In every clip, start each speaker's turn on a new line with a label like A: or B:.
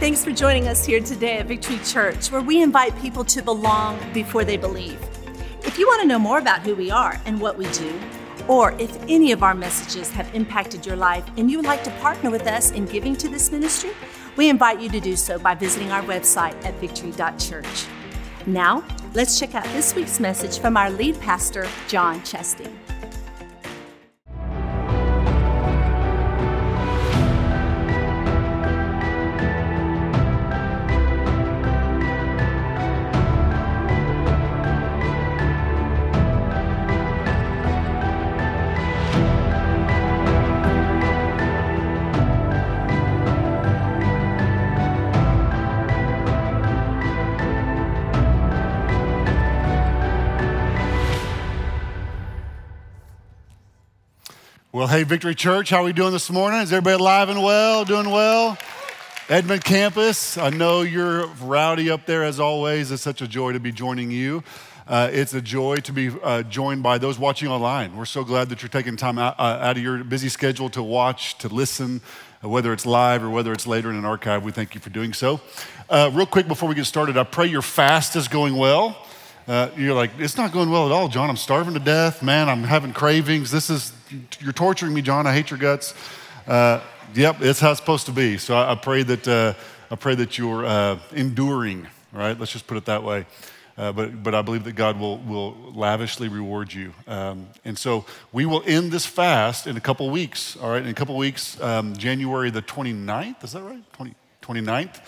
A: Thanks for joining us here today at Victory Church, where we invite people to belong before they believe. If you want to know more about who we are and what we do, or if any of our messages have impacted your life and you would like to partner with us in giving to this ministry, we invite you to do so by visiting our website at victory.church. Now, let's check out this week's message from our lead pastor, John
B: Chasteen. Hey, Victory Church, how are we doing this morning? Is everybody alive and well, doing well? Edmond campus, I know you're rowdy up there as always. It's such a joy to be joining you. Uh, it's a joy to be uh, joined by those watching online. We're so glad that you're taking time out, uh, out of your busy schedule to watch, to listen, uh, whether it's live or whether it's later in an archive. We thank you for doing so. Uh, real quick before we get started, I pray your fast is going well. Uh, you're like, it's not going well at all, John. I'm starving to death. Man, I'm having cravings. This is, you're torturing me, John. I hate your guts. Uh, yep, it's how it's supposed to be. So I, I pray that, uh, I pray that you're uh, enduring, right? Let's just put it that way. Uh, but, but I believe that God will, will lavishly reward you. Um, and so we will end this fast in a couple weeks, all right? In a couple weeks, um, January the 29th, is that right? 20, 29th.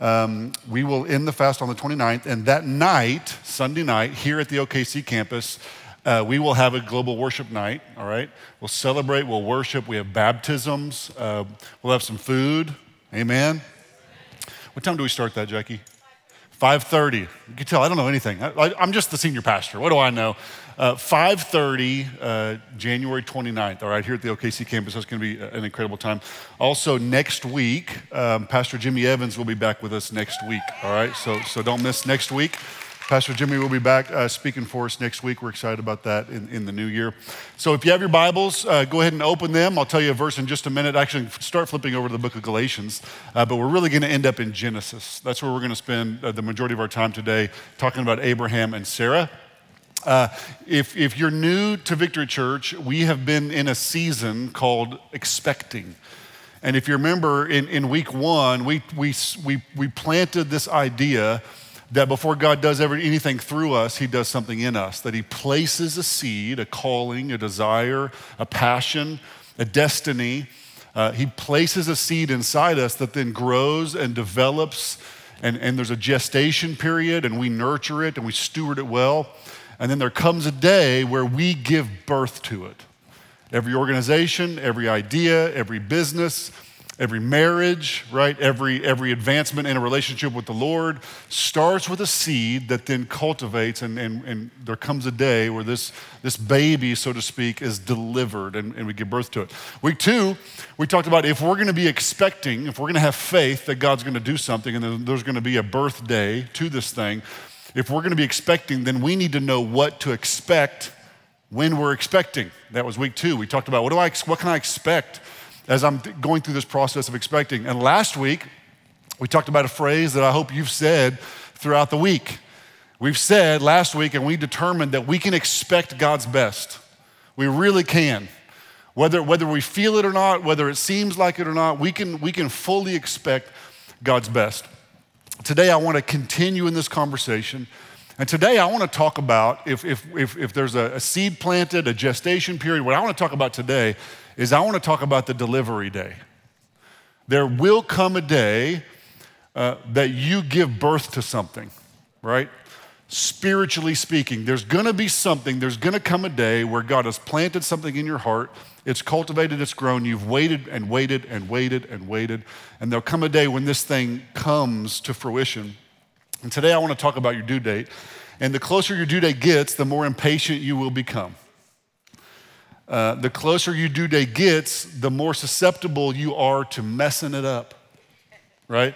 B: Um, we will end the fast on the 29th, and that night, Sunday night, here at the OKC campus, uh, we will have a global worship night, all right? We'll celebrate, we'll worship, we have baptisms, uh, we'll have some food, amen? What time do we start that, Jackie? 5.30. You can tell I don't know anything. I, am just the senior pastor. What do I know? Uh, 5.30, uh, January 29th, all right, here at the OKC campus. That's going to be an incredible time. Also, next week, um, Pastor Jimmy Evans will be back with us next week, all right? So, so don't miss next week. Pastor Jimmy will be back uh, speaking for us next week. We're excited about that in, in the new year. So if you have your Bibles, uh, go ahead and open them. I'll tell you a verse in just a minute. Actually, start flipping over to the book of Galatians. Uh, but we're really going to end up in Genesis. That's where we're going to spend uh, the majority of our time today, talking about Abraham and Sarah. Uh, if, if you're new to Victory Church, we have been in a season called expecting. And if you remember in, in week one, we, we, we, we planted this idea that before God does ever, anything through us, He does something in us, that He places a seed, a calling, a desire, a passion, a destiny. Uh, he places a seed inside us that then grows and develops, and, and there's a gestation period, and we nurture it and we steward it well. And then there comes a day where we give birth to it. Every organization, every idea, every business, Every marriage, right? Every, every advancement in a relationship with the Lord starts with a seed that then cultivates, and, and, and there comes a day where this, this baby, so to speak, is delivered and, and we give birth to it. Week two, we talked about if we're going to be expecting, if we're going to have faith that God's going to do something and there's going to be a birthday to this thing, if we're going to be expecting, then we need to know what to expect when we're expecting. That was week two. We talked about what, do I, what can I expect? As I'm going through this process of expecting. And last week, we talked about a phrase that I hope you've said throughout the week. We've said last week, and we determined that we can expect God's best. We really can. Whether, whether we feel it or not, whether it seems like it or not, we can, we can fully expect God's best. Today, I want to continue in this conversation. And today, I want to talk about if, if, if, if there's a, a seed planted, a gestation period, what I want to talk about today is I want to talk about the delivery day. There will come a day uh, that you give birth to something, right? Spiritually speaking, there's gonna be something, there's gonna come a day where God has planted something in your heart. It's cultivated, it's grown. You've waited and waited and waited and waited. And there'll come a day when this thing comes to fruition. And today I wanna talk about your due date. And the closer your due date gets, the more impatient you will become. Uh, the closer you due date gets, the more susceptible you are to messing it up, right?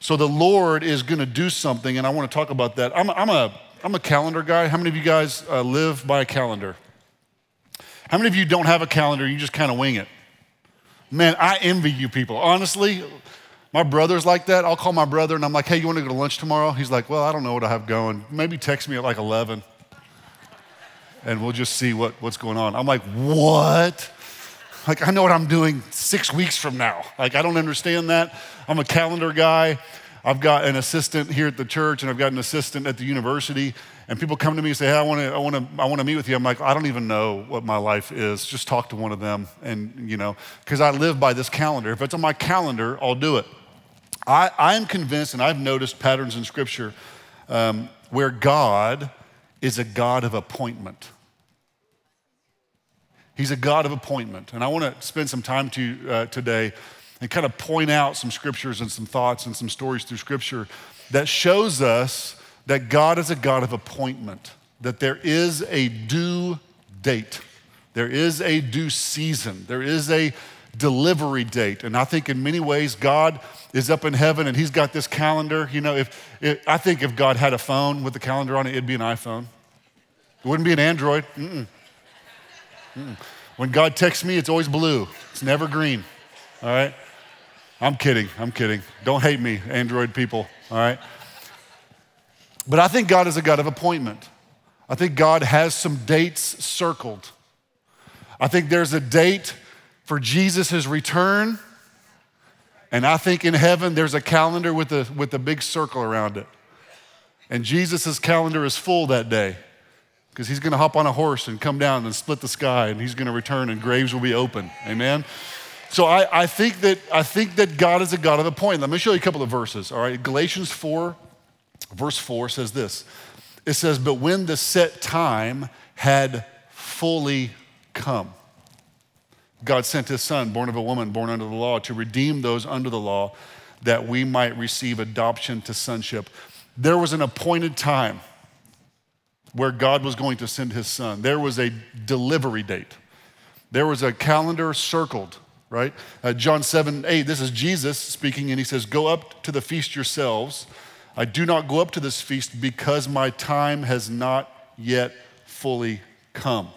B: So the Lord is going to do something, and I want to talk about that. I'm, I'm, a, I'm a calendar guy. How many of you guys uh, live by a calendar? How many of you don't have a calendar? You just kind of wing it. Man, I envy you people. Honestly, My brother's like that. I'll call my brother and I'm like, hey, you want to go to lunch tomorrow? He's like, well, I don't know what I have going. Maybe text me at like 11 and we'll just see what, what's going on. I'm like, what? Like, I know what I'm doing six weeks from now. Like, I don't understand that. I'm a calendar guy. I've got an assistant here at the church and I've got an assistant at the university. And people come to me and say, hey, I want to, I want to, I want to meet with you. I'm like, I don't even know what my life is. Just talk to one of them. And, you know, because I live by this calendar. If it's on my calendar, I'll do it. I, I am convinced, and I've noticed patterns in Scripture um, where God is a God of appointment. He's a God of appointment. And I want to spend some time to uh, today and kind of point out some scriptures and some thoughts and some stories through Scripture that shows us that God is a God of appointment, that there is a due date, there is a due season, there is a delivery date. And I think in many ways, God is up in heaven and he's got this calendar. You know, if, if I think if God had a phone with the calendar on it, it'd be an iPhone. It wouldn't be an Android. Mm-mm. Mm-mm. When God texts me, it's always blue. It's never green. All right? I'm kidding. I'm kidding. Don't hate me, Android people. All right? But I think God is a God of appointment. I think God has some dates circled. I think there's a date for Jesus' return. And I think in heaven there's a calendar with a, with a big circle around it. And Jesus' calendar is full that day because he's going to hop on a horse and come down and split the sky and he's going to return and graves will be open. Amen? So I, I, think that, I think that God is a God of the point. Let me show you a couple of verses. All right, Galatians 4, verse 4 says this It says, But when the set time had fully come, God sent his son, born of a woman, born under the law, to redeem those under the law that we might receive adoption to sonship. There was an appointed time where God was going to send his son. There was a delivery date. There was a calendar circled, right? Uh, John 7 8, this is Jesus speaking, and he says, Go up to the feast yourselves. I do not go up to this feast because my time has not yet fully come.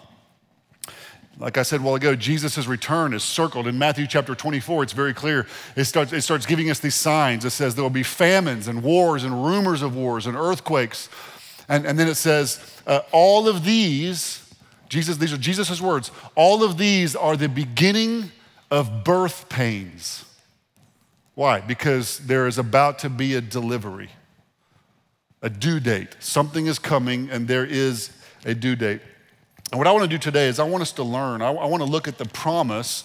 B: Like I said a while ago, Jesus' return is circled. In Matthew chapter 24, it's very clear. It starts, it starts giving us these signs. It says there will be famines and wars and rumors of wars and earthquakes. And, and then it says, uh, all of these, Jesus, these are Jesus' words, all of these are the beginning of birth pains. Why? Because there is about to be a delivery, a due date. Something is coming, and there is a due date. And what I want to do today is I want us to learn, I, I want to look at the promise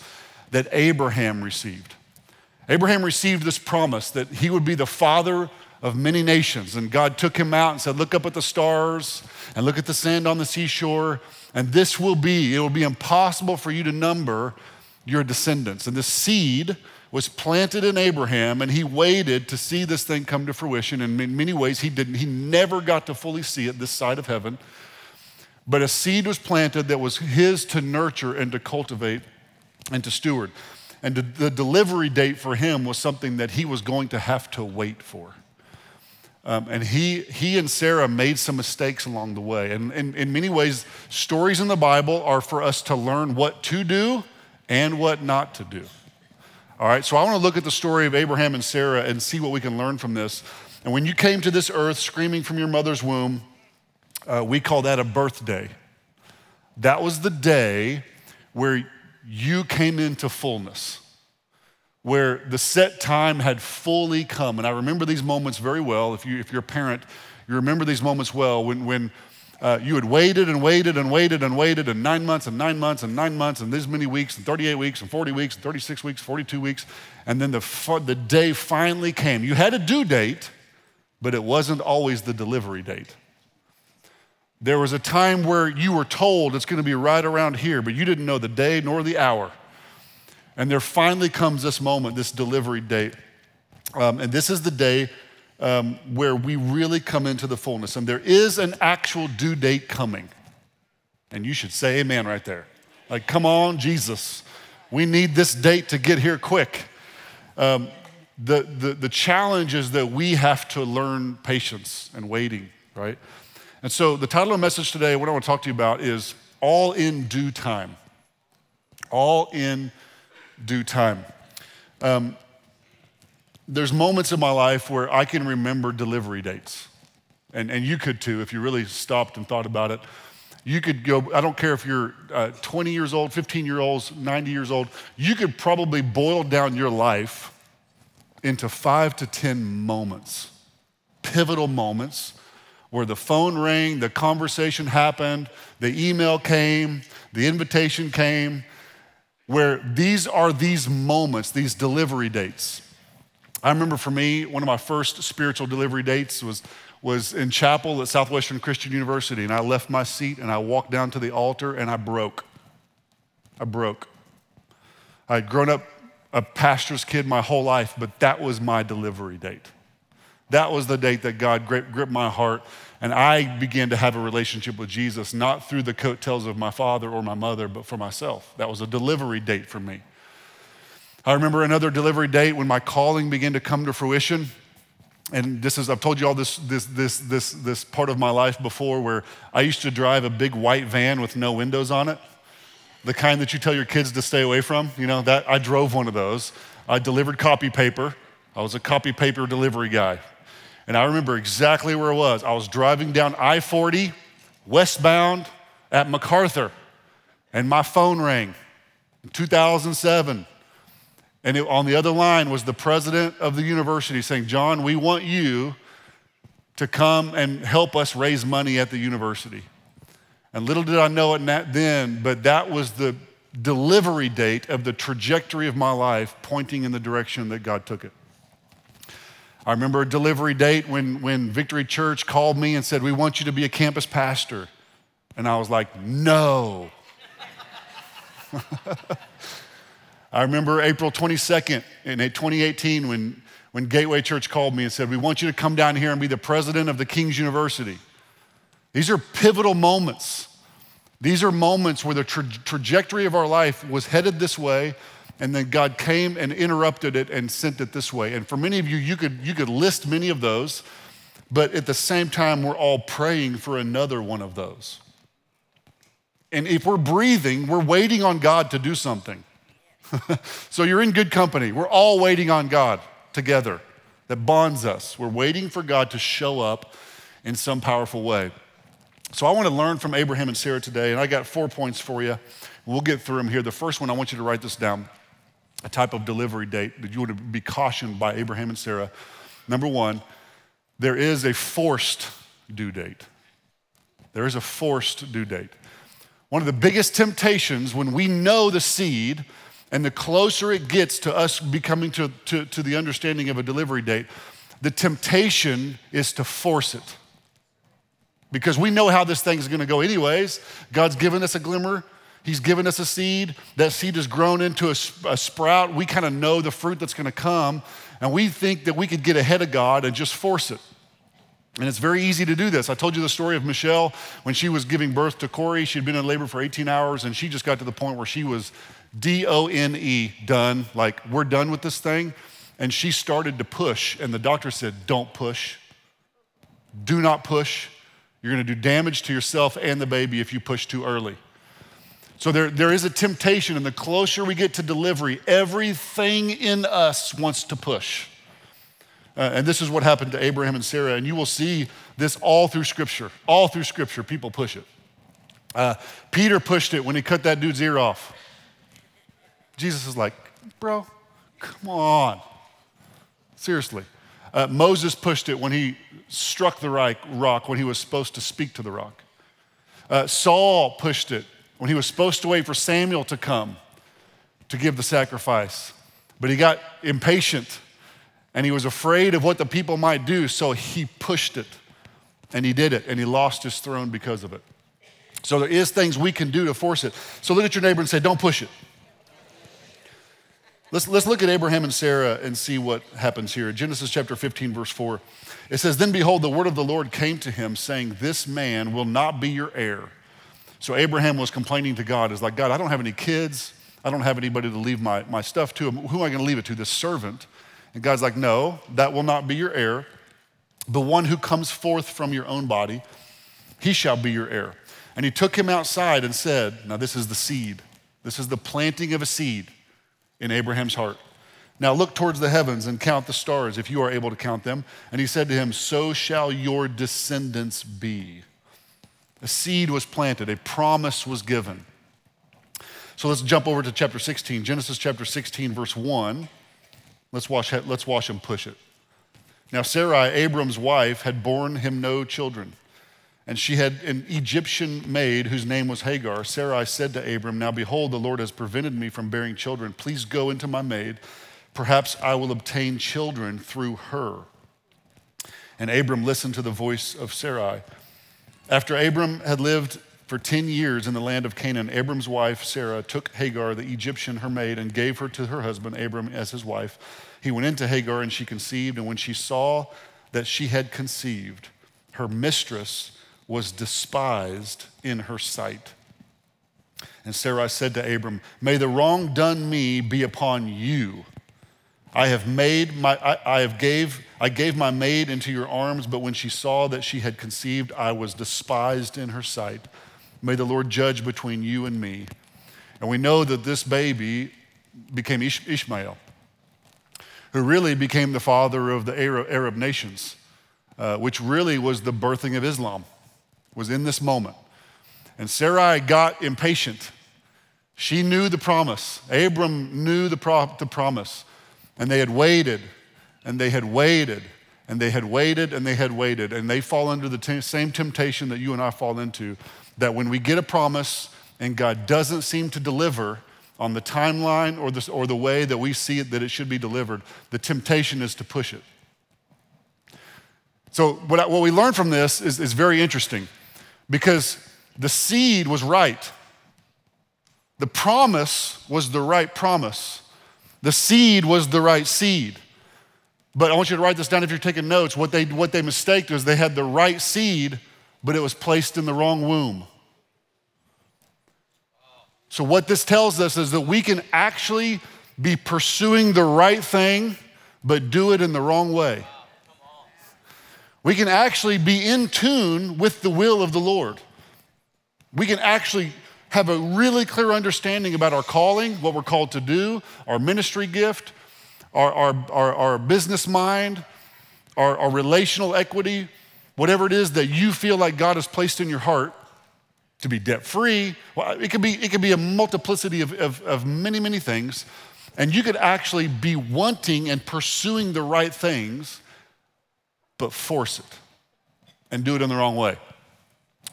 B: that Abraham received. Abraham received this promise that he would be the father of many nations. And God took him out and said, Look up at the stars and look at the sand on the seashore. And this will be, it will be impossible for you to number your descendants. And the seed was planted in Abraham, and he waited to see this thing come to fruition. And in many ways, he didn't. He never got to fully see it this side of heaven. But a seed was planted that was his to nurture and to cultivate and to steward. And the delivery date for him was something that he was going to have to wait for. Um, and he, he and Sarah made some mistakes along the way. And in many ways, stories in the Bible are for us to learn what to do and what not to do. All right, so I want to look at the story of Abraham and Sarah and see what we can learn from this. And when you came to this earth screaming from your mother's womb, uh, we call that a birthday. That was the day where you came into fullness, where the set time had fully come. And I remember these moments very well. If, you, if you're a parent, you remember these moments well when, when uh, you had waited and waited and waited and waited, and nine months and nine months and nine months and this many weeks and 38 weeks and 40 weeks and 36 weeks, 42 weeks, and then the, the day finally came. You had a due date, but it wasn't always the delivery date. There was a time where you were told it's going to be right around here, but you didn't know the day nor the hour. And there finally comes this moment, this delivery date. Um, and this is the day um, where we really come into the fullness. And there is an actual due date coming. And you should say amen right there. Like, come on, Jesus. We need this date to get here quick. Um, the, the, the challenge is that we have to learn patience and waiting, right? And so, the title of the message today, what I want to talk to you about is All in Due Time. All in Due Time. Um, there's moments in my life where I can remember delivery dates. And, and you could too if you really stopped and thought about it. You could go, I don't care if you're uh, 20 years old, 15 years old, 90 years old, you could probably boil down your life into five to 10 moments, pivotal moments where the phone rang, the conversation happened, the email came, the invitation came, where these are these moments, these delivery dates. I remember for me, one of my first spiritual delivery dates was, was in chapel at Southwestern Christian University, and I left my seat and I walked down to the altar and I broke. I broke. I had grown up a pastor's kid my whole life, but that was my delivery date. That was the date that God gripped my heart, and I began to have a relationship with Jesus, not through the coattails of my father or my mother, but for myself. That was a delivery date for me. I remember another delivery date when my calling began to come to fruition. And this is, I've told you all this, this, this, this, this part of my life before where I used to drive a big white van with no windows on it, the kind that you tell your kids to stay away from. You know, that I drove one of those. I delivered copy paper. I was a copy paper delivery guy. And I remember exactly where it was. I was driving down I 40 westbound at MacArthur, and my phone rang in 2007. And it, on the other line was the president of the university saying, John, we want you to come and help us raise money at the university. And little did I know it then, but that was the delivery date of the trajectory of my life pointing in the direction that God took it. I remember a delivery date when, when Victory Church called me and said, We want you to be a campus pastor. And I was like, No. I remember April 22nd in 2018 when, when Gateway Church called me and said, We want you to come down here and be the president of the King's University. These are pivotal moments. These are moments where the tra- trajectory of our life was headed this way, and then God came and interrupted it and sent it this way. And for many of you, you could, you could list many of those, but at the same time, we're all praying for another one of those. And if we're breathing, we're waiting on God to do something. so you're in good company. We're all waiting on God together that bonds us. We're waiting for God to show up in some powerful way. So I want to learn from Abraham and Sarah today, and I got four points for you. We'll get through them here. The first one, I want you to write this down a type of delivery date that you would be cautioned by Abraham and Sarah. Number one, there is a forced due date. There is a forced due date. One of the biggest temptations when we know the seed and the closer it gets to us becoming to, to, to the understanding of a delivery date, the temptation is to force it. Because we know how this thing is going to go, anyways. God's given us a glimmer, He's given us a seed. That seed has grown into a, a sprout. We kind of know the fruit that's going to come, and we think that we could get ahead of God and just force it. And it's very easy to do this. I told you the story of Michelle when she was giving birth to Corey. She'd been in labor for 18 hours, and she just got to the point where she was D O N E, done. Like, we're done with this thing. And she started to push, and the doctor said, Don't push. Do not push. You're going to do damage to yourself and the baby if you push too early. So there, there is a temptation, and the closer we get to delivery, everything in us wants to push. Uh, and this is what happened to Abraham and Sarah, and you will see this all through Scripture. All through Scripture, people push it. Uh, Peter pushed it when he cut that dude's ear off. Jesus is like, bro, come on. Seriously. Uh, Moses pushed it when he struck the rock when he was supposed to speak to the rock. Uh, Saul pushed it when he was supposed to wait for Samuel to come to give the sacrifice. But he got impatient and he was afraid of what the people might do, so he pushed it and he did it and he lost his throne because of it. So there is things we can do to force it. So look at your neighbor and say, Don't push it. Let's, let's look at Abraham and Sarah and see what happens here. Genesis chapter 15, verse 4. It says, Then behold, the word of the Lord came to him, saying, This man will not be your heir. So Abraham was complaining to God, is like, God, I don't have any kids. I don't have anybody to leave my, my stuff to. Who am I going to leave it to? This servant. And God's like, No, that will not be your heir. The one who comes forth from your own body, he shall be your heir. And he took him outside and said, Now this is the seed. This is the planting of a seed in Abraham's heart. Now look towards the heavens and count the stars, if you are able to count them. And he said to him, So shall your descendants be. A seed was planted, a promise was given. So let's jump over to chapter 16, Genesis chapter 16, verse 1. Let's wash, let's watch him push it. Now, Sarai, Abram's wife, had borne him no children. And she had an Egyptian maid whose name was Hagar. Sarai said to Abram, Now behold, the Lord has prevented me from bearing children. Please go into my maid. Perhaps I will obtain children through her. And Abram listened to the voice of Sarai. After Abram had lived for 10 years in the land of Canaan, Abram's wife, Sarah, took Hagar, the Egyptian, her maid, and gave her to her husband, Abram, as his wife. He went into Hagar, and she conceived. And when she saw that she had conceived, her mistress was despised in her sight. And Sarai said to Abram, May the wrong done me be upon you. I have made my, I, I, have gave, I gave my maid into your arms, but when she saw that she had conceived, I was despised in her sight. May the Lord judge between you and me. And we know that this baby became Ish- Ishmael, who really became the father of the Arab, Arab nations, uh, which really was the birthing of Islam was in this moment. And Sarai got impatient. She knew the promise. Abram knew the, pro- the promise. And they had waited, and they had waited, and they had waited, and they had waited. And they fall under the t- same temptation that you and I fall into that when we get a promise and God doesn't seem to deliver on the timeline or the, or the way that we see it that it should be delivered, the temptation is to push it. So, what, I, what we learn from this is, is very interesting because the seed was right. The promise was the right promise. The seed was the right seed. But I want you to write this down if you're taking notes. What they, what they mistaked was they had the right seed, but it was placed in the wrong womb. So, what this tells us is that we can actually be pursuing the right thing, but do it in the wrong way. We can actually be in tune with the will of the Lord. We can actually have a really clear understanding about our calling, what we're called to do, our ministry gift, our, our, our, our business mind, our, our relational equity, whatever it is that you feel like God has placed in your heart to be debt free. Well, it could be, it could be a multiplicity of, of, of many, many things. And you could actually be wanting and pursuing the right things but force it and do it in the wrong way.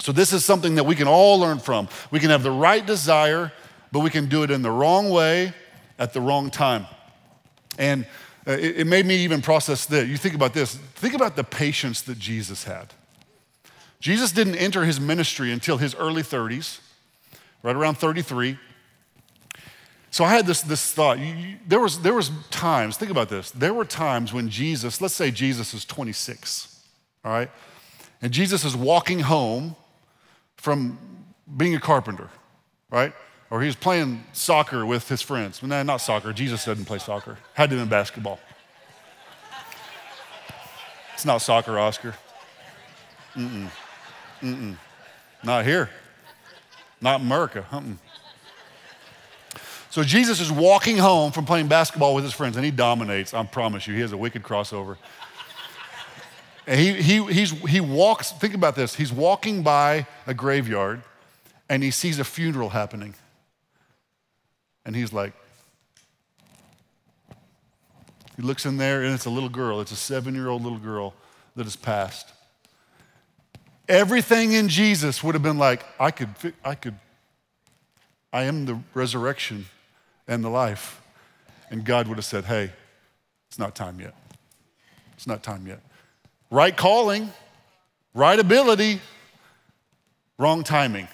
B: So, this is something that we can all learn from. We can have the right desire, but we can do it in the wrong way at the wrong time. And uh, it, it made me even process this. You think about this think about the patience that Jesus had. Jesus didn't enter his ministry until his early 30s, right around 33. So I had this, this thought. There was, there was times, think about this. There were times when Jesus, let's say Jesus is 26, all right? And Jesus is walking home from being a carpenter, right? Or he was playing soccer with his friends. No, not soccer. Jesus doesn't play soccer. Had to be basketball. It's not soccer, Oscar. Mm-mm. Mm-mm. Not here. Not America. Uh-uh. So Jesus is walking home from playing basketball with his friends, and he dominates. I promise you, he has a wicked crossover. And he, he, he's, he walks, think about this. He's walking by a graveyard and he sees a funeral happening. And he's like, he looks in there and it's a little girl. It's a seven year old little girl that has passed. Everything in Jesus would have been like, I could, I could, I am the resurrection and the life. And God would have said, hey, it's not time yet. It's not time yet. Right calling, right ability, wrong timing,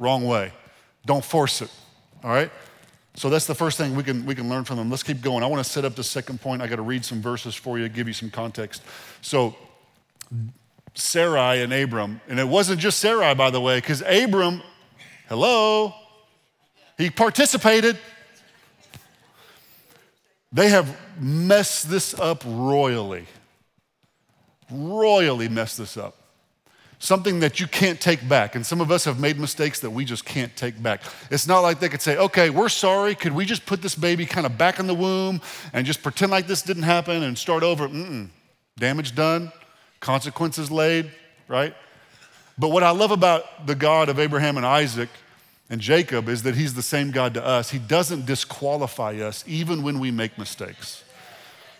B: wrong way. Don't force it, all right? So that's the first thing we can, we can learn from them. Let's keep going. I want to set up the second point. I got to read some verses for you, give you some context. So, Sarai and Abram, and it wasn't just Sarai, by the way, because Abram, hello, he participated. They have messed this up royally. Royally messed this up. something that you can't take back. And some of us have made mistakes that we just can't take back. It's not like they could say, okay, we're sorry. Could we just put this baby kind of back in the womb and just pretend like this didn't happen and start over? Mm-mm. Damage done, consequences laid, right? But what I love about the God of Abraham and Isaac and Jacob is that he's the same God to us. He doesn't disqualify us even when we make mistakes.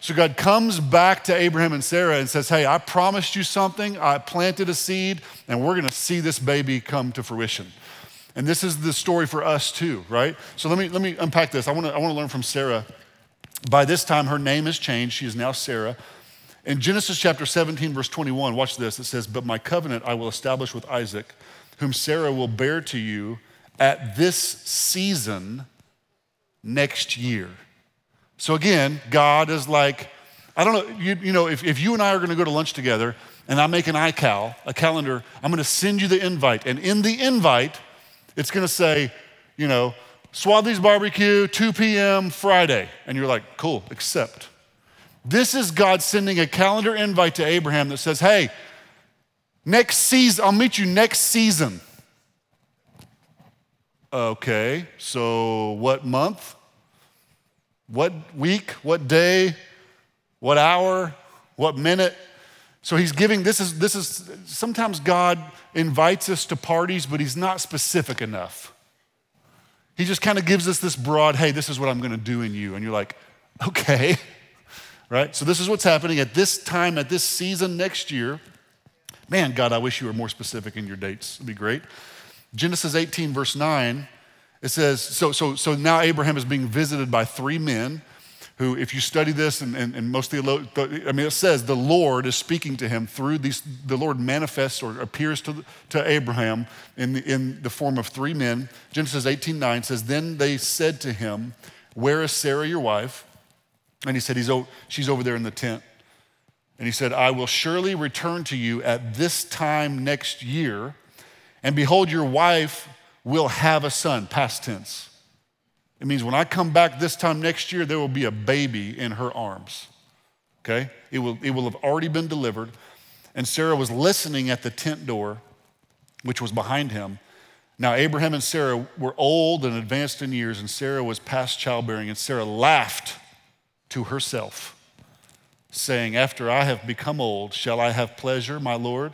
B: So God comes back to Abraham and Sarah and says, Hey, I promised you something. I planted a seed, and we're going to see this baby come to fruition. And this is the story for us too, right? So let me, let me unpack this. I want to I want to learn from Sarah. By this time, her name has changed. She is now Sarah. In Genesis chapter 17, verse 21, watch this. It says, But my covenant I will establish with Isaac, whom Sarah will bear to you at this season next year. So again, God is like, I don't know, you, you know, if, if you and I are going to go to lunch together and I make an iCal, a calendar, I'm going to send you the invite. And in the invite, it's going to say, you know, Swadley's Barbecue, 2 p.m. Friday. And you're like, cool, accept. This is God sending a calendar invite to Abraham that says, hey, next season, I'll meet you next season. Okay, so what month? What week, what day, what hour, what minute. So he's giving this is this is sometimes God invites us to parties, but he's not specific enough. He just kind of gives us this broad, hey, this is what I'm going to do in you. And you're like, okay. Right? So this is what's happening at this time, at this season next year. Man, God, I wish you were more specific in your dates. It'd be great. Genesis 18, verse 9 it says, so, so, so now Abraham is being visited by three men who, if you study this, and, and, and most I mean, it says the Lord is speaking to him through these, the Lord manifests or appears to, to Abraham in the, in the form of three men. Genesis 18 9 says, Then they said to him, Where is Sarah, your wife? And he said, He's, She's over there in the tent. And he said, I will surely return to you at this time next year. And behold, your wife will have a son, past tense. It means when I come back this time next year, there will be a baby in her arms. Okay? It will, it will have already been delivered. And Sarah was listening at the tent door, which was behind him. Now, Abraham and Sarah were old and advanced in years, and Sarah was past childbearing. And Sarah laughed to herself, saying, After I have become old, shall I have pleasure, my Lord?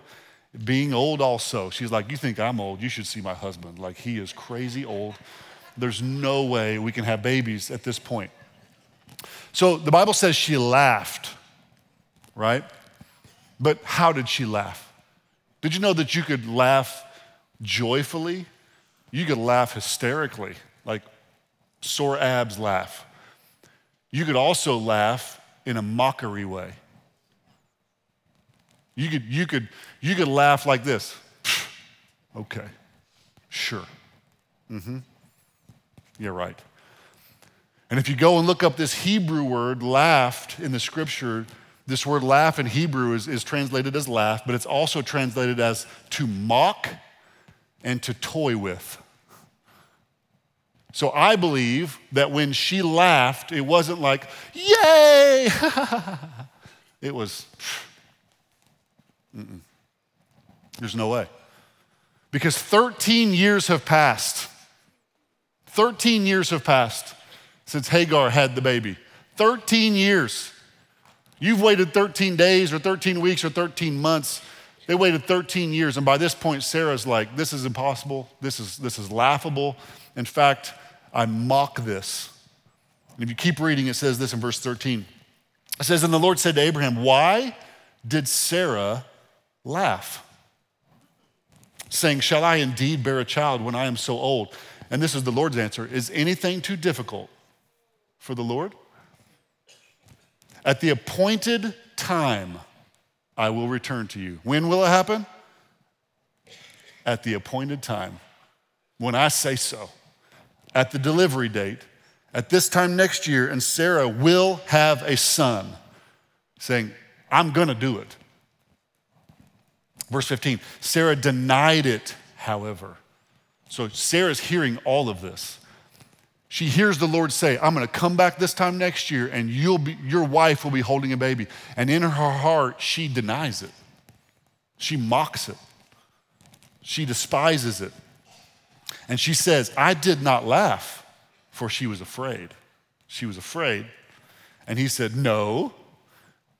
B: Being old also. She's like, You think I'm old? You should see my husband. Like, he is crazy old. There's no way we can have babies at this point. So the Bible says she laughed, right? But how did she laugh? Did you know that you could laugh joyfully? You could laugh hysterically, like sore abs laugh. You could also laugh in a mockery way. You could, you could, you could laugh like this. okay, sure. Mm-hmm. You're right. And if you go and look up this Hebrew word, laughed, in the scripture, this word laugh in Hebrew is, is translated as laugh, but it's also translated as to mock and to toy with. So I believe that when she laughed, it wasn't like, yay! it was, Mm-mm. There's no way. Because 13 years have passed. 13 years have passed since Hagar had the baby. 13 years. You've waited 13 days or 13 weeks or 13 months. They waited 13 years. And by this point, Sarah's like, this is impossible. This is, this is laughable. In fact, I mock this. And if you keep reading, it says this in verse 13. It says, And the Lord said to Abraham, Why did Sarah laugh, saying, Shall I indeed bear a child when I am so old? And this is the Lord's answer Is anything too difficult for the Lord? At the appointed time, I will return to you. When will it happen? At the appointed time, when I say so, at the delivery date, at this time next year, and Sarah will have a son, saying, I'm gonna do it. Verse 15 Sarah denied it, however. So Sarah's hearing all of this. She hears the Lord say, I'm going to come back this time next year and you'll be, your wife will be holding a baby. And in her heart, she denies it. She mocks it. She despises it. And she says, I did not laugh, for she was afraid. She was afraid. And he said, No,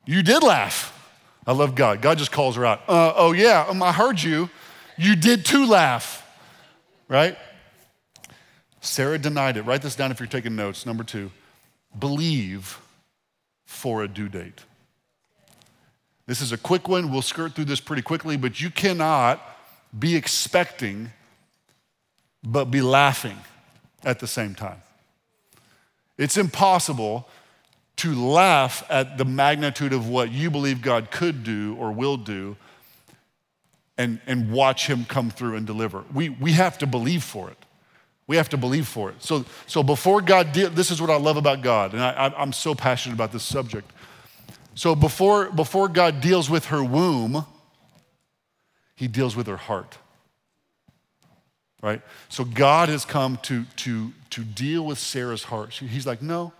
B: you did laugh. I love God. God just calls her out. Uh, oh, yeah, um, I heard you. You did too laugh, right? Sarah denied it. Write this down if you're taking notes. Number two, believe for a due date. This is a quick one. We'll skirt through this pretty quickly, but you cannot be expecting but be laughing at the same time. It's impossible to laugh at the magnitude of what you believe God could do or will do and, and watch Him come through and deliver. We, we have to believe for it. We have to believe for it. So, so before God did, this is what I love about God, and I, I'm so passionate about this subject. So before, before God deals with her womb, He deals with her heart. Right? So God has come to, to, to deal with Sarah's heart. He's like, no,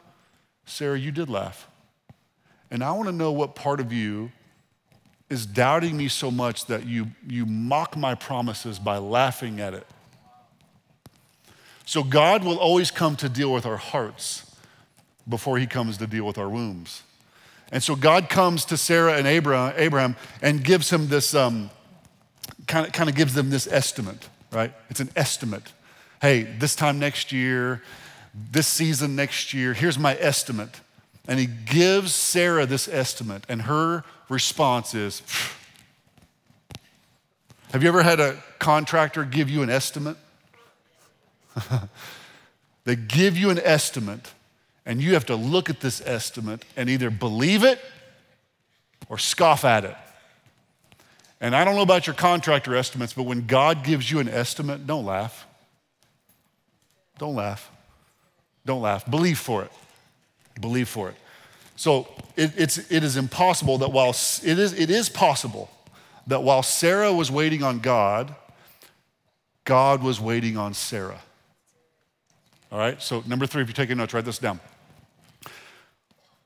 B: Sarah, you did laugh. And I want to know what part of you is doubting me so much that you, you mock my promises by laughing at it. So God will always come to deal with our hearts before he comes to deal with our wombs. And so God comes to Sarah and Abraham, Abraham and gives him this, um, kind, of, kind of gives them this estimate, right? It's an estimate. Hey, this time next year, this season next year, here's my estimate. And he gives Sarah this estimate, and her response is, Have you ever had a contractor give you an estimate? they give you an estimate, and you have to look at this estimate and either believe it or scoff at it. And I don't know about your contractor estimates, but when God gives you an estimate, don't laugh. Don't laugh. Don't laugh. Believe for it. Believe for it. So it, it's, it is impossible that while it is, it is possible that while Sarah was waiting on God, God was waiting on Sarah. All right, so number three, if you're taking notes, write this down.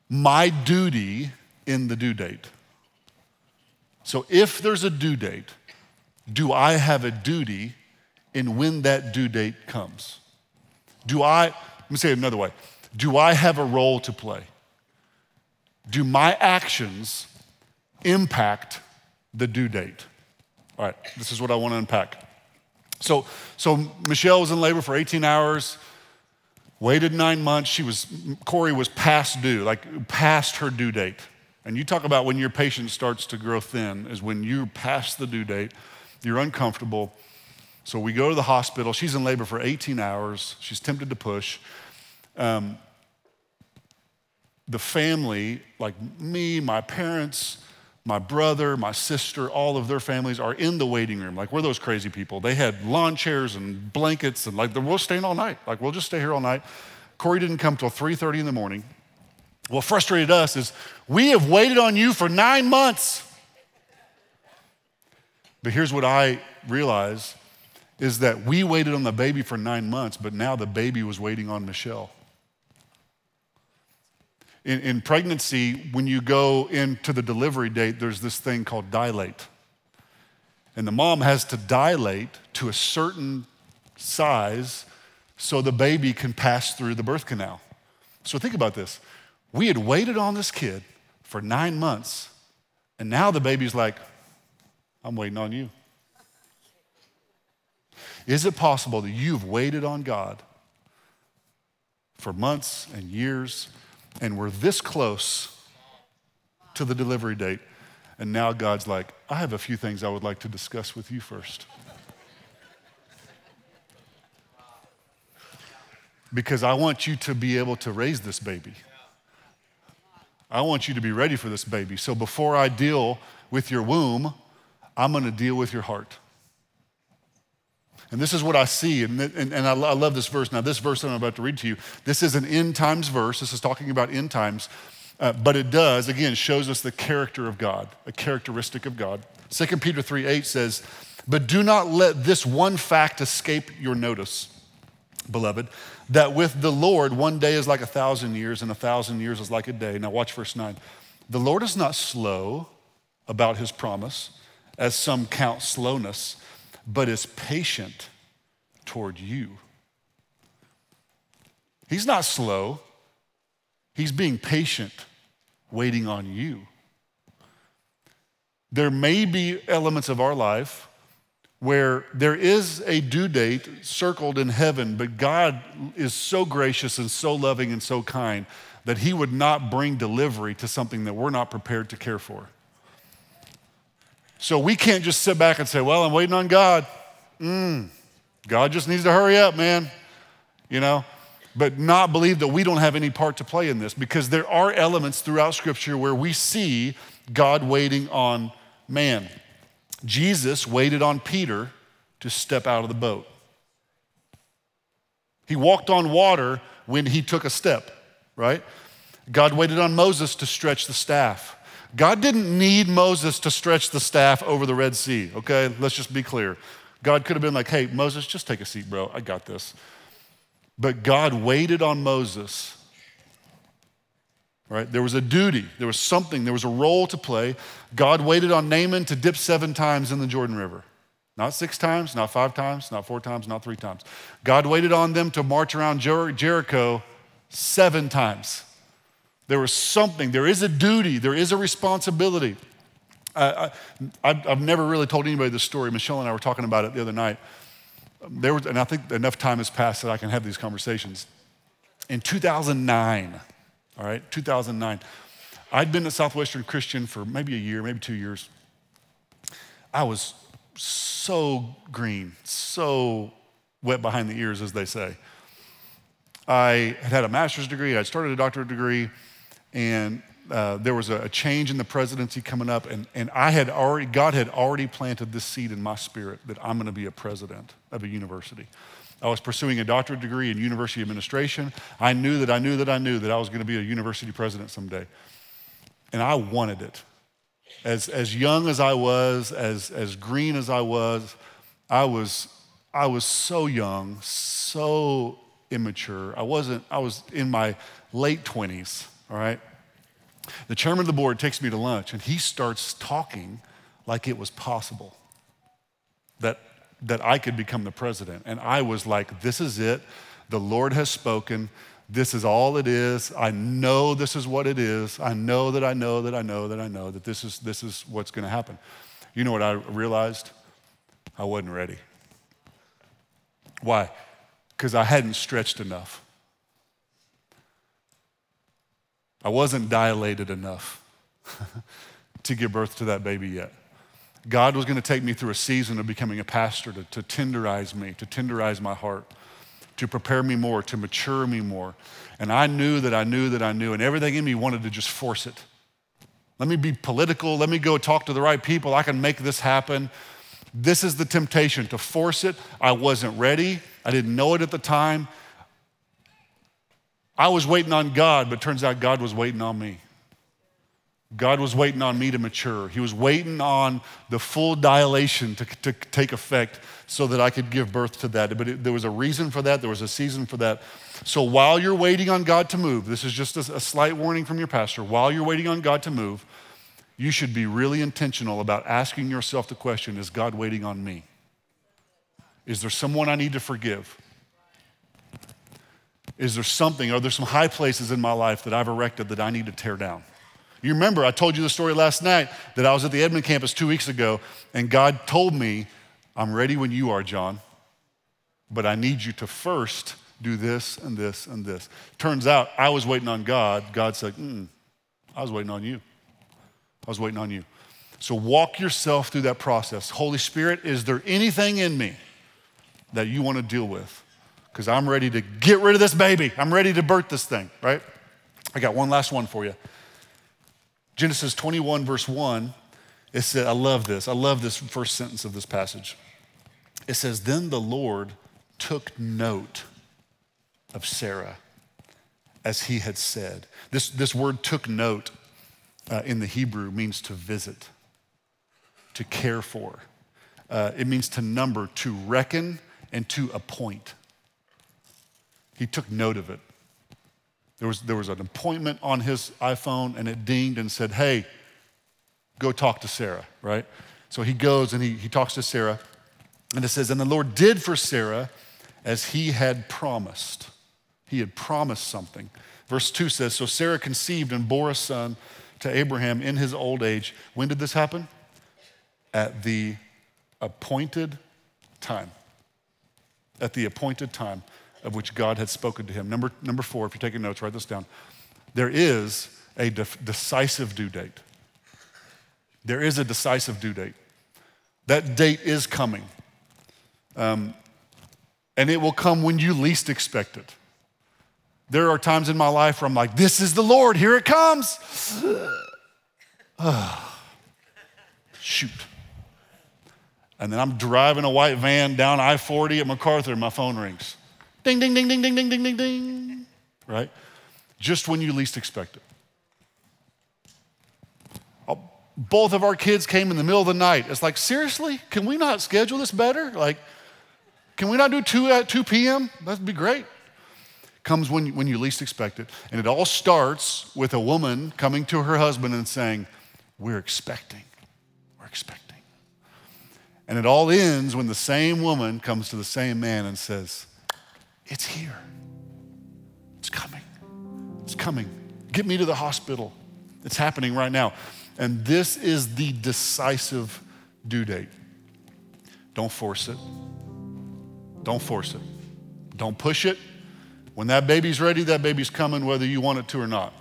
B: My duty in the due date. So if there's a due date, do I have a duty in when that due date comes? Do I, let me say it another way. Do I have a role to play? Do my actions impact the due date? All right, this is what I want to unpack. So, so Michelle was in labor for 18 hours, waited nine months. She was, Corey was past due, like past her due date. And you talk about when your patience starts to grow thin, is when you're past the due date, you're uncomfortable, so we go to the hospital. She's in labor for 18 hours. She's tempted to push. Um, the family, like me, my parents, my brother, my sister, all of their families are in the waiting room. Like we're those crazy people. They had lawn chairs and blankets and like we're staying all night. Like we'll just stay here all night. Corey didn't come till 3:30 in the morning. What frustrated us is we have waited on you for nine months. But here's what I realize is that we waited on the baby for nine months, but now the baby was waiting on Michelle. In, in, pregnancy, when you go into the delivery date, there's this thing called dilate. And the mom has to dilate to a certain size so the baby can pass through the birth canal. So think about this. We had waited on this kid for nine months, and now the baby's like, I'm waiting on you. Is it possible that you've waited on God for months and years and we're this close to the delivery date? And now God's like, I have a few things I would like to discuss with you first. Because I want you to be able to raise this baby. I want you to be ready for this baby. So before I deal with your womb, I'm going to deal with your heart. And this is what I see, and, and, and I, I love this verse. Now, this verse that I'm about to read to you, this is an end times verse. This is talking about end times, uh, but it does, again, shows us the character of God, a characteristic of God. 2 Peter 3 8 says, But do not let this one fact escape your notice, beloved, that with the Lord, one day is like a thousand years, and a thousand years is like a day. Now, watch verse 9. The Lord is not slow about his promise, as some count slowness but is patient toward you. He's not slow, he's being patient, waiting on you. There may be elements of our life where there is a due date circled in heaven, but God is so gracious and so loving and so kind that He would not bring delivery to something that we're not prepared to care for. So we can't just sit back and say, Well, I'm waiting on God. Mm, God just needs to hurry up, man. You know? But not believe that we don't have any part to play in this because there are elements throughout Scripture where we see God waiting on man. Jesus waited on Peter to step out of the boat. He walked on water when he took a step, right? God waited on Moses to stretch the staff. God didn't need Moses to stretch the staff over the Red Sea, okay? Let's just be clear. God could have been like, hey, Moses, just take a seat, bro. I got this. But God waited on Moses. Right? There was a duty, there was something, there was a role to play. God waited on Naaman to dip seven times in the Jordan River. Not six times, not five times, not four times, not three times. God waited on them to march around Jer- Jericho seven times. There was something, there is a duty, there is a responsibility. I, have never really told anybody this story. Michelle and I were talking about it the other night. There was, and I think enough time has passed that I can have these conversations. In 2009, all right, 2009, I'd been at Southwestern Christian for maybe a year, maybe two years. I was so green, so wet behind the ears, as they say. I had had a master's degree, I'd started a doctorate degree, and uh, there was a, a, change in the presidency coming up, and, and I had already, God had already planted this seed in my spirit that I'm going to be a president of a university. I was pursuing a doctorate degree in university administration. I knew that I knew that I knew that I was going to be a university president someday. And I wanted it. As, as young as I was, as, as green as I was, I was, I was so young, so immature. I wasn't, I was in my late 20s, all right? The chairman of the board takes me to lunch and he starts talking like it was possible that, that I could become the president. And I was like, this is it. The Lord has spoken. This is all it is. I know this is what it is. I know that I know that I know that I know that this is, this is what's going to happen. You know what I realized? I wasn't ready. Why? Because I hadn't stretched enough. I wasn't dilated enough to give birth to that baby yet. God was going to take me through a season of becoming a pastor to, to tenderize me, to tenderize my heart, to prepare me more, to mature me more. And I knew that I knew that I knew, and everything in me wanted to just force it. Let me be political. Let me go talk to the right people. I can make this happen. This is the temptation to force it. I wasn't ready. I didn't know it at the time. I was waiting on God, but turns out God was waiting on me. God was waiting on me to mature. He was waiting on the full dilation to, to take effect so that I could give birth to that. But it, there was a reason for that, there was a season for that. So while you're waiting on God to move, this is just a, a slight warning from your pastor. While you're waiting on God to move, you should be really intentional about asking yourself the question Is God waiting on me? Is there someone I need to forgive? Is there something, are there some high places in my life that I've erected that I need to tear down? You remember, I told you the story last night that I was at the Edmond campus two weeks ago, and God told me, I'm ready when you are, John, but I need you to first do this and this and this. Turns out I was waiting on God. God said, mm, I was waiting on you. I was waiting on you. So walk yourself through that process. Holy Spirit, is there anything in me that you want to deal with? Because I'm ready to get rid of this baby. I'm ready to birth this thing, right? I got one last one for you. Genesis 21, verse 1, it said, I love this. I love this first sentence of this passage. It says, Then the Lord took note of Sarah as he had said. This, this word took note uh, in the Hebrew means to visit, to care for. Uh, it means to number, to reckon, and to appoint. He took note of it. There was, there was an appointment on his iPhone and it dinged and said, Hey, go talk to Sarah, right? So he goes and he, he talks to Sarah. And it says, And the Lord did for Sarah as he had promised. He had promised something. Verse 2 says, So Sarah conceived and bore a son to Abraham in his old age. When did this happen? At the appointed time. At the appointed time of which God had spoken to him. Number, number four, if you're taking notes, write this down. There is a de- decisive due date. There is a decisive due date. That date is coming. Um, and it will come when you least expect it. There are times in my life where I'm like, this is the Lord, here it comes. Shoot. And then I'm driving a white van down I 40 at MacArthur, my phone rings. Ding, ding, ding, ding, ding, ding, ding, ding, ding. Right? Just when you least expect it. Oh, both of our kids came in the middle of the night. It's like, seriously? Can we not schedule this better? Like, can we not do 2 at 2 p.m.? That'd be great. Comes when, when you least expect it. And it all starts with a woman coming to her husband and saying, We're expecting. We're expecting. And it all ends when the same woman comes to the same man and says, It's here. It's coming. It's coming. Get me to the hospital. It's happening right now. And this is the decisive due date. Don't force it. Don't force it. Don't push it. When that baby's ready, that baby's coming whether you want it to or not.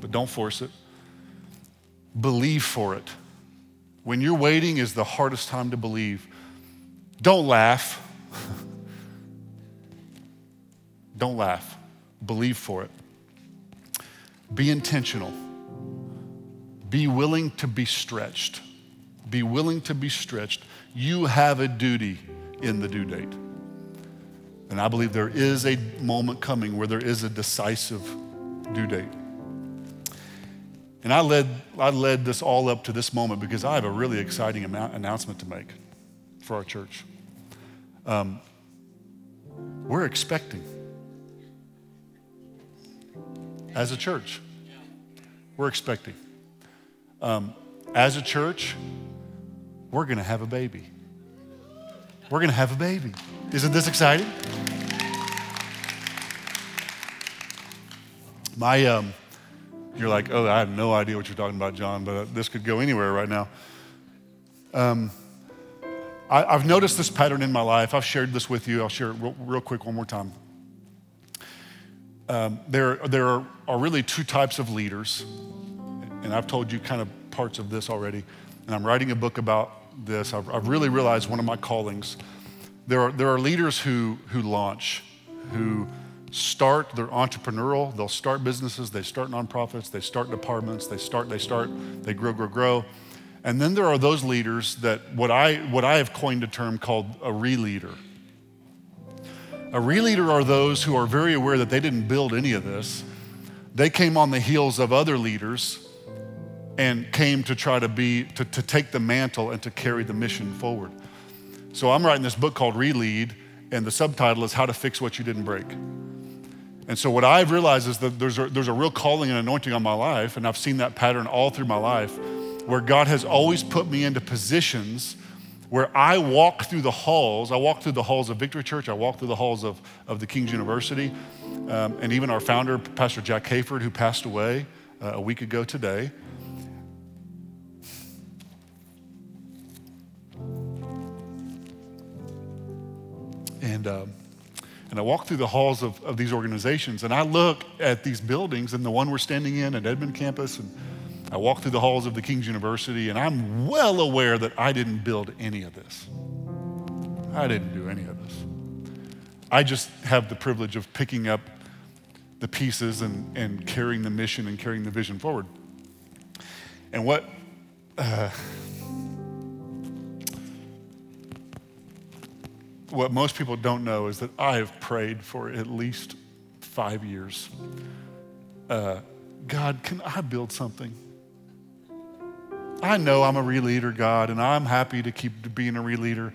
B: But don't force it. Believe for it. When you're waiting is the hardest time to believe. Don't laugh. Don't laugh. Believe for it. Be intentional. Be willing to be stretched. Be willing to be stretched. You have a duty in the due date. And I believe there is a moment coming where there is a decisive due date. And I led, I led this all up to this moment because I have a really exciting announcement to make for our church. Um, we're expecting as a church. We're expecting. Um, as a church, we're going to have a baby. We're going to have a baby. Isn't this exciting? My, um, you're like, oh, I have no idea what you're talking about, John, but uh, this could go anywhere right now. Um, I, have noticed this pattern in my life. I've shared this with you. I'll share it real, real quick one more time. Um, there there are, really two types of leaders, and I've told you kind of parts of this already. And I'm writing a book about this. I've, I've really realized one of my callings. There are, there are leaders who, who launch, who start, they're entrepreneurial, they'll start businesses, they start nonprofits, they start departments, they start, they start, they grow, grow, grow. And then there are those leaders that what I, what I have coined a term called a re-leader. A re-leader are those who are very aware that they didn't build any of this. They came on the heels of other leaders and came to try to be, to, to take the mantle and to carry the mission forward. So I'm writing this book called Re-Lead, and the subtitle is How to Fix What You Didn't Break. And so what I've realized is that there's a, there's a real calling and anointing on my life, and I've seen that pattern all through my life, where God has always put me into positions where I walk through the halls. I walk through the halls of Victory Church. I walk through the halls of, of the King's University. Um, and even our founder, Pastor Jack Hayford, who passed away uh, a week ago today. And, um, and I walk through the halls of, of these organizations and I look at these buildings and the one we're standing in at Edmond campus and I walk through the halls of the King's University and I'm well aware that I didn't build any of this. I didn't do any of this. I just have the privilege of picking up the pieces and, and carrying the mission and carrying the vision forward. And what, uh, what most people don't know is that I have prayed for at least five years. Uh, God, can I build something? I know I'm a re-leader, God, and I'm happy to keep being a re-leader.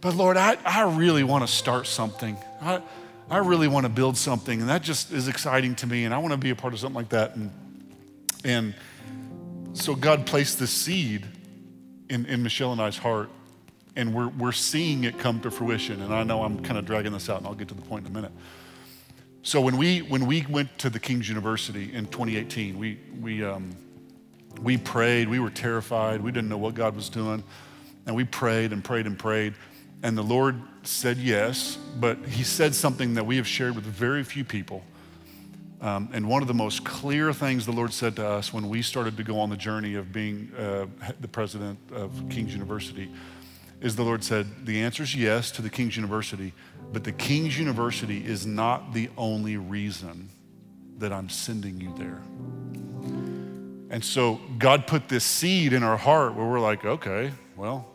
B: But Lord, I, I really want to start something. I, I really want to build something, and that just is exciting to me, and I want to be a part of something like that. And, and so God placed this seed in, in Michelle and I's heart and we're, we're seeing it come to fruition. And I know I'm kind of dragging this out, and I'll get to the point in a minute. So when we when we went to the King's University in 2018, we we um, we prayed. We were terrified. We didn't know what God was doing, and we prayed and prayed and prayed. And the Lord said yes, but He said something that we have shared with very few people. Um, and one of the most clear things the Lord said to us when we started to go on the journey of being uh, the president of King's University is the Lord said, The answer is yes to the King's University, but the King's University is not the only reason that I'm sending you there. And so God put this seed in our heart where we're like, okay, well,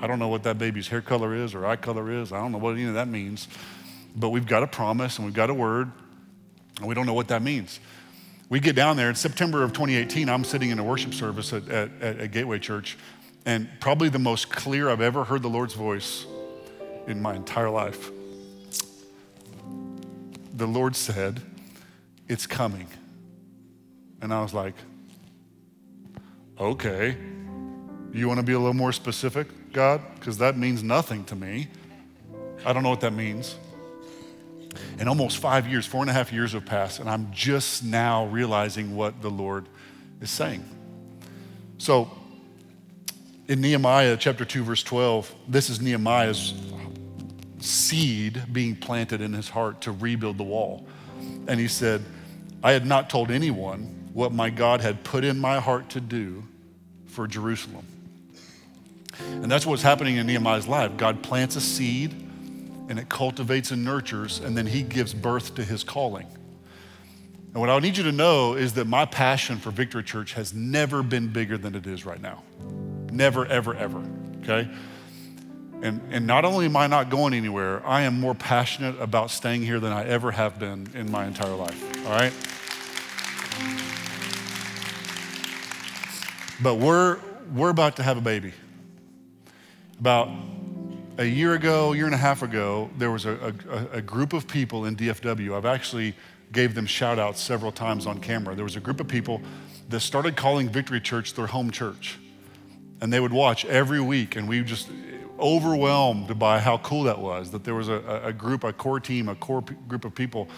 B: I don't know what that baby's hair color is or eye color is. I don't know what any of that means. But we've got a promise and we've got a word, and we don't know what that means. We get down there in September of 2018. I'm sitting in a worship service at, at, at Gateway Church, and probably the most clear I've ever heard the Lord's voice in my entire life. The Lord said, It's coming. And I was like, Okay. You want to be a little more specific, God? Because that means nothing to me. I don't know what that means. And almost five years, four and a half years have passed, and I'm just now realizing what the Lord is saying. So, in Nehemiah chapter 2, verse 12, this is Nehemiah's seed being planted in his heart to rebuild the wall. And he said, I had not told anyone what my God had put in my heart to do for Jerusalem. And that's what's happening in Nehemiah's life. God plants a seed and it cultivates and nurtures, and then he gives birth to his calling. And what I need you to know is that my passion for Victory Church has never been bigger than it is right now. Never, ever, ever. Okay? And, and not only am I not going anywhere, I am more passionate about staying here than I ever have been in my entire life. All right? But we're, we're about to have a baby. About a year ago, year and a half ago, there was a, a, a group of people in DFW. I've actually gave them shout outs several times on camera. There was a group of people that started calling Victory Church their home church and they would watch every week, and we just overwhelmed by how cool that was. That there was a, a group, a core team, a core p- group of people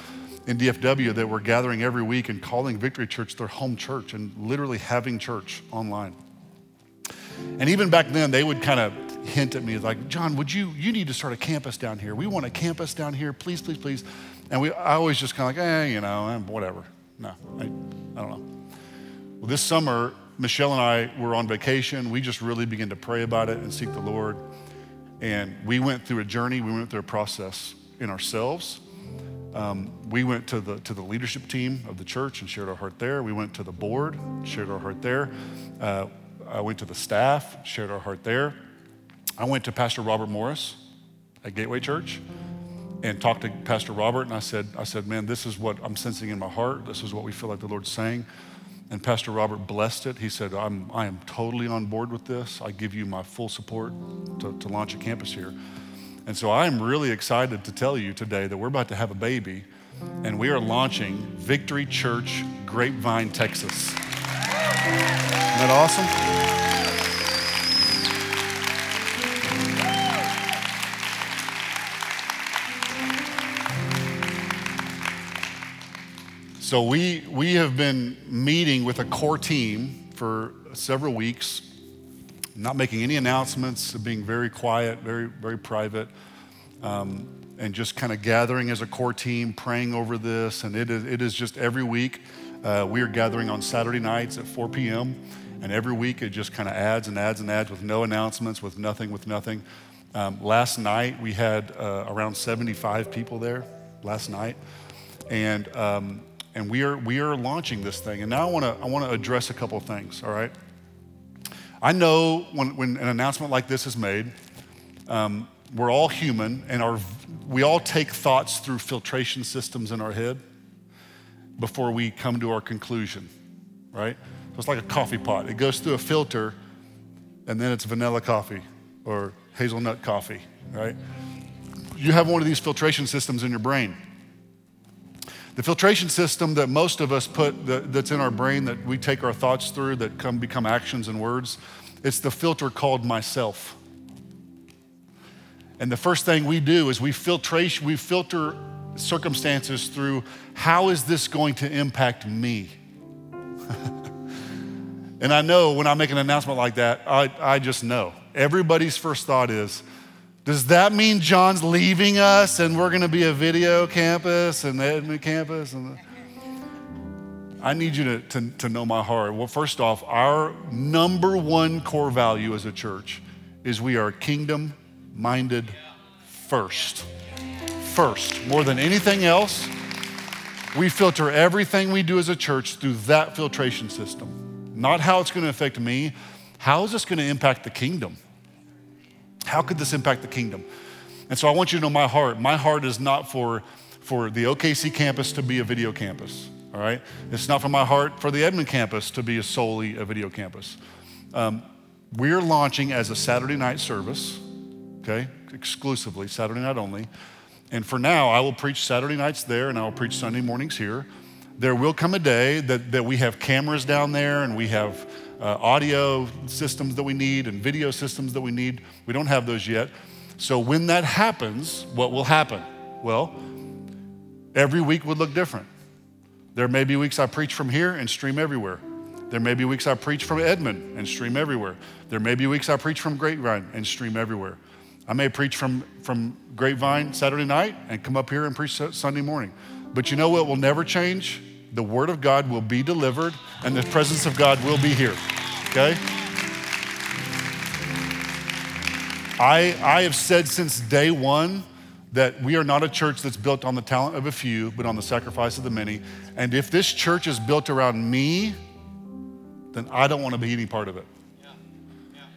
B: in DFW that were gathering every week and calling Victory Church their home church and literally having church online. And even back then, they would kind of hint at me like, John, would you, you need to start a campus down here. We want a campus down here, please, please, please. And we, I always just kind of like, eh, you know, eh, whatever. No, I, I don't know. Well, this summer, Michelle and I were on vacation. We just really began to pray about it and seek the Lord. And we went through a journey, we went through a process in ourselves. Um, we went to the, to the leadership team of the church and shared our heart there. We went to the board, shared our heart there. Uh, I went to the staff, shared our heart there. I went to Pastor Robert Morris at Gateway Church and talked to Pastor Robert, and I said, I said, man, this is what I'm sensing in my heart. This is what we feel like the Lord's saying. And Pastor Robert blessed it. He said, I'm, I am totally on board with this. I give you my full support to, to launch a campus here. And so I'm really excited to tell you today that we're about to have a baby and we are launching Victory Church, Grapevine, Texas. Isn't that awesome? So we, we have been meeting with a core team for several weeks, not making any announcements, being very quiet, very, very private, um, and just kind of gathering as a core team, praying over this. And it is, it is just every week. Uh, we are gathering on Saturday nights at 4 p.m. And every week it just kind of adds and adds and adds with no announcements, with nothing, with nothing. Um, last night we had uh, around 75 people there last night. And um, and we are we are launching this thing. And now I want to I want to address a couple of things. All right. I know when when an announcement like this is made, um, we're all human, and our we all take thoughts through filtration systems in our head before we come to our conclusion. Right. So it's like a coffee pot. It goes through a filter, and then it's vanilla coffee or hazelnut coffee. Right. You have one of these filtration systems in your brain. The filtration system that most of us put that, that's in our brain that we take our thoughts through that come become actions and words, it's the filter called myself. And the first thing we do is we filtration, we filter circumstances through how is this going to impact me? and I know when I make an announcement like that, I, I just know. Everybody's first thought is, does that mean John's leaving us and we're going to be a video campus and Edmond campus? And I need you to, to, to know my heart. Well, first off, our number one core value as a church is we are kingdom minded first. First, more than anything else, we filter everything we do as a church through that filtration system. Not how it's going to affect me, how is this going to impact the kingdom? How could this impact the kingdom? And so I want you to know my heart. My heart is not for, for the OKC campus to be a video campus, all right? It's not for my heart for the Edmond campus to be a solely a video campus. Um, we're launching as a Saturday night service, okay, exclusively, Saturday night only. And for now, I will preach Saturday nights there and I will preach Sunday mornings here. There will come a day that, that we have cameras down there and we have uh, audio systems that we need and video systems that we need. We don't have those yet. So when that happens, what will happen? Well, every week would look different. There may be weeks I preach from here and stream everywhere. There may be weeks I preach from Edmond and stream everywhere. There may be weeks I preach from Grapevine and stream everywhere. I may preach from, from Grapevine Saturday night and come up here and preach Sunday morning. But you know what will never change? The Word of God will be delivered and the presence of God will be here. Okay? I, I have said since day one that we are not a church that's built on the talent of a few, but on the sacrifice of the many. And if this church is built around me, then I don't want to be any part of it.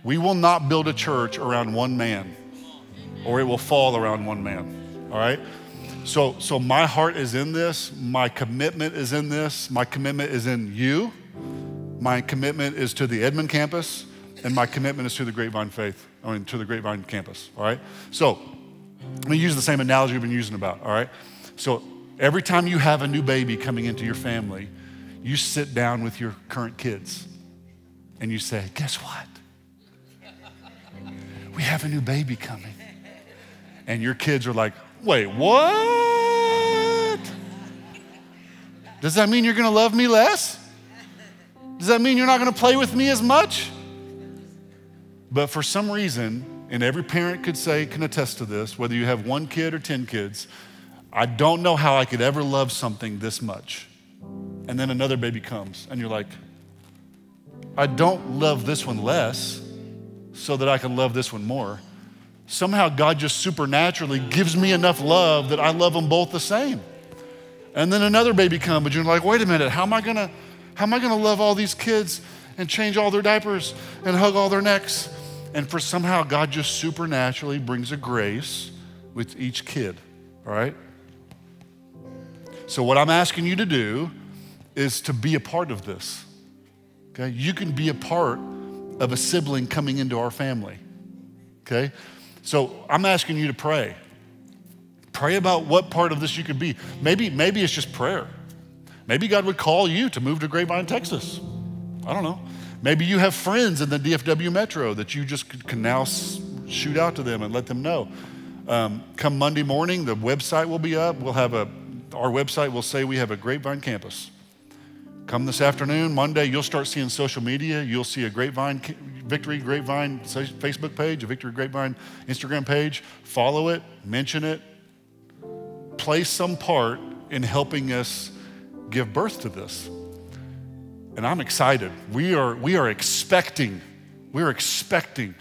B: We will not build a church around one man, or it will fall around one man. All right? So, so my heart is in this. My commitment is in this. My commitment is in you. My commitment is to the Edmond campus, and my commitment is to the Grapevine Faith, I mean, to the Grapevine campus. All right? So, let me use the same analogy we've been using about. All right? So, every time you have a new baby coming into your family, you sit down with your current kids and you say, Guess what? We have a new baby coming. And your kids are like, Wait, what? Does that mean you're going to love me less? Does that mean you're not going to play with me as much? But for some reason, and every parent could say, can attest to this, whether you have one kid or 10 kids, I don't know how I could ever love something this much. And then another baby comes, and you're like, I don't love this one less so that I can love this one more somehow God just supernaturally gives me enough love that I love them both the same. And then another baby comes, and you're like, wait a minute, how am I gonna, how am I gonna love all these kids and change all their diapers and hug all their necks? And for somehow God just supernaturally brings a grace with each kid, all right? So what I'm asking you to do is to be a part of this. Okay? You can be a part of a sibling coming into our family. Okay? So I'm asking you to pray. Pray about what part of this you could be. Maybe, maybe it's just prayer. Maybe God would call you to move to Grapevine, Texas. I don't know. Maybe you have friends in the DFW metro that you just can now shoot out to them and let them know. Um, come Monday morning, the website will be up. We'll have a, our website will say we have a Grapevine campus. Come this afternoon, Monday, you'll start seeing social media. You'll see a Grapevine, Victory Grapevine Facebook page, a Victory Grapevine Instagram page. Follow it, mention it, play some part in helping us give birth to this. And I'm excited. We are, we are expecting, we're expecting.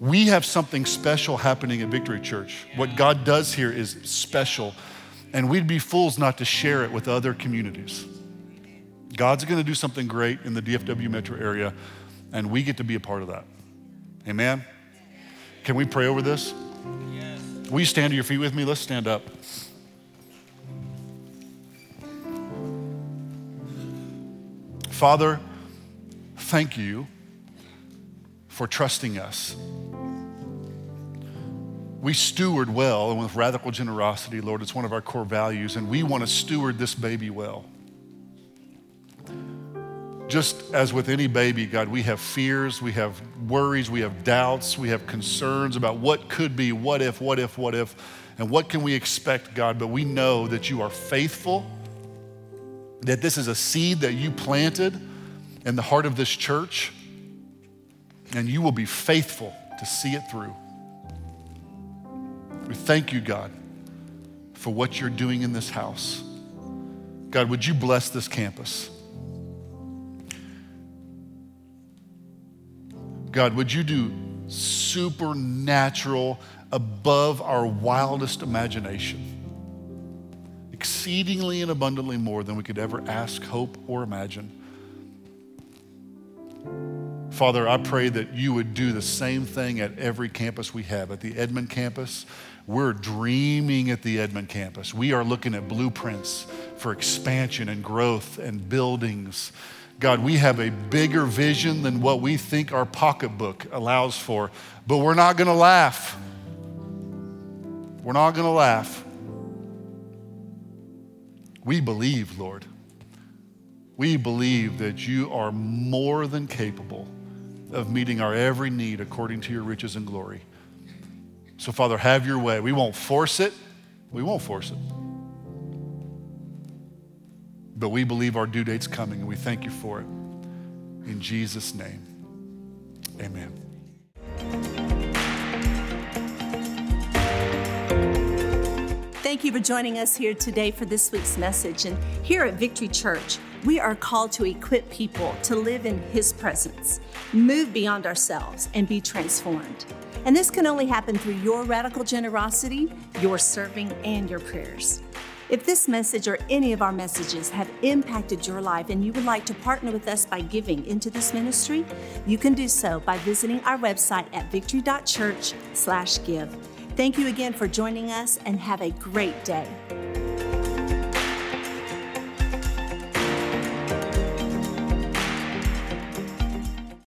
B: We have something special happening at Victory Church. What God does here is special, and we'd be fools not to share it with other communities. God's going to do something great in the DFW metro area, and we get to be a part of that. Amen? Can we pray over this? Yes. Will you stand to your feet with me? Let's stand up. Father, thank you for trusting us. We steward well and with radical generosity, Lord. It's one of our core values, and we want to steward this baby well. just as with any baby, God, we have fears, we have worries, we have doubts, we have concerns about what could be, what if, what if, what if, and what can we expect, God. But we know that you are faithful, that this is a seed that you planted in the heart of this church, and you will be faithful to see it through. We thank you, God, for what you're doing in this house. God, would you bless this campus? God, would you do supernatural, above our wildest imagination, exceedingly and abundantly more than we could ever ask, hope, or imagine? Father, I pray that you would do the same thing at every campus we have. At the Edmond campus, we're dreaming at the Edmond campus. We are looking at blueprints for expansion and growth and buildings. God, we have a bigger vision than what we think our pocketbook allows for, but we're not going to laugh. We're not going to laugh. We believe, Lord. We believe that you are more than capable of meeting our every need according to your riches and glory. So, Father, have your way. We won't force it. We won't force it. But we believe our due date's coming, and we thank you for it. In Jesus' name, amen.
A: Thank you for joining us here today for this week's message. And here at Victory Church, we are called to equip people to live in His presence, move beyond ourselves, and be transformed. And this can only happen through your radical generosity, your serving, and your prayers. If this message or any of our messages have impacted your life and you would like to partner with us by giving into this ministry, you can do so by visiting our website at victory.church/give. Thank you again for joining us and have a great day.